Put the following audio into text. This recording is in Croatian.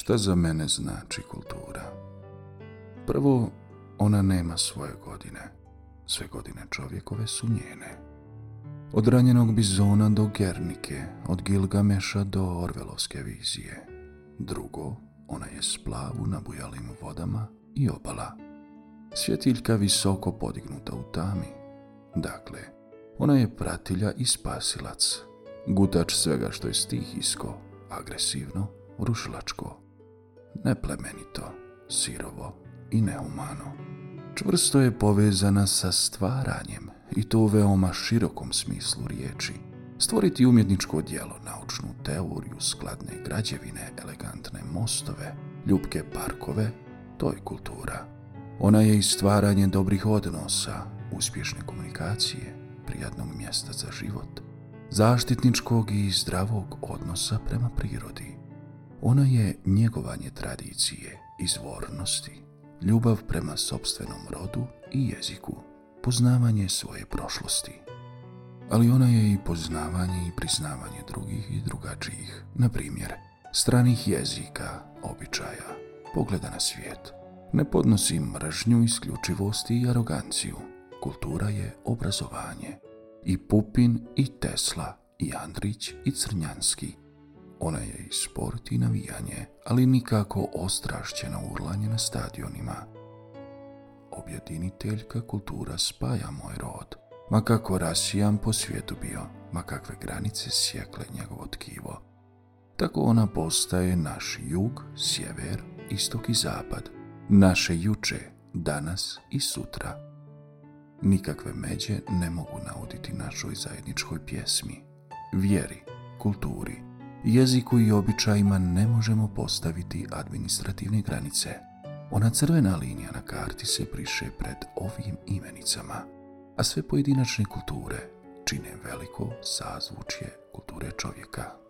Šta za mene znači kultura? Prvo, ona nema svoje godine. Sve godine čovjekove su njene. Od ranjenog bizona do Gernike, od Gilgameša do Orvelovske vizije. Drugo, ona je splav u nabujalim vodama i obala. Svjetiljka visoko podignuta u tami. Dakle, ona je pratilja i spasilac, gutač svega što je stihijsko, agresivno, rušilačko, neplemenito, sirovo i nehumano. Čvrsto je povezana sa stvaranjem i to u veoma širokom smislu riječi. Stvoriti umjetničko djelo, naučnu teoriju, skladne građevine, elegantne mostove, ljubke parkove, to je kultura. Ona je i stvaranje dobrih odnosa, uspješne komunikacije, prijatnog mjesta za život, zaštitničkog i zdravog odnosa prema prirodi. Ona je njegovanje tradicije, izvornosti, ljubav prema sobstvenom rodu i jeziku, poznavanje svoje prošlosti. Ali ona je i poznavanje i priznavanje drugih i drugačijih, na primjer, stranih jezika, običaja, pogleda na svijet. Ne podnosi mržnju, isključivosti i aroganciju. Kultura je obrazovanje. I Pupin, i Tesla, i Andrić, i Crnjanski. Ona je i sport i navijanje, ali nikako ostrašćena urlanje na stadionima. Objediniteljka kultura spaja moj rod. Ma kako rasijan po svijetu bio, ma kakve granice sjekle njegovo tkivo. Tako ona postaje naš jug, sjever, istok i zapad, naše juče, danas i sutra. Nikakve međe ne mogu nauditi našoj zajedničkoj pjesmi, vjeri, kulturi, jeziku i običajima ne možemo postaviti administrativne granice. Ona crvena linija na karti se priše pred ovim imenicama, a sve pojedinačne kulture čine veliko sazvučje kulture čovjeka.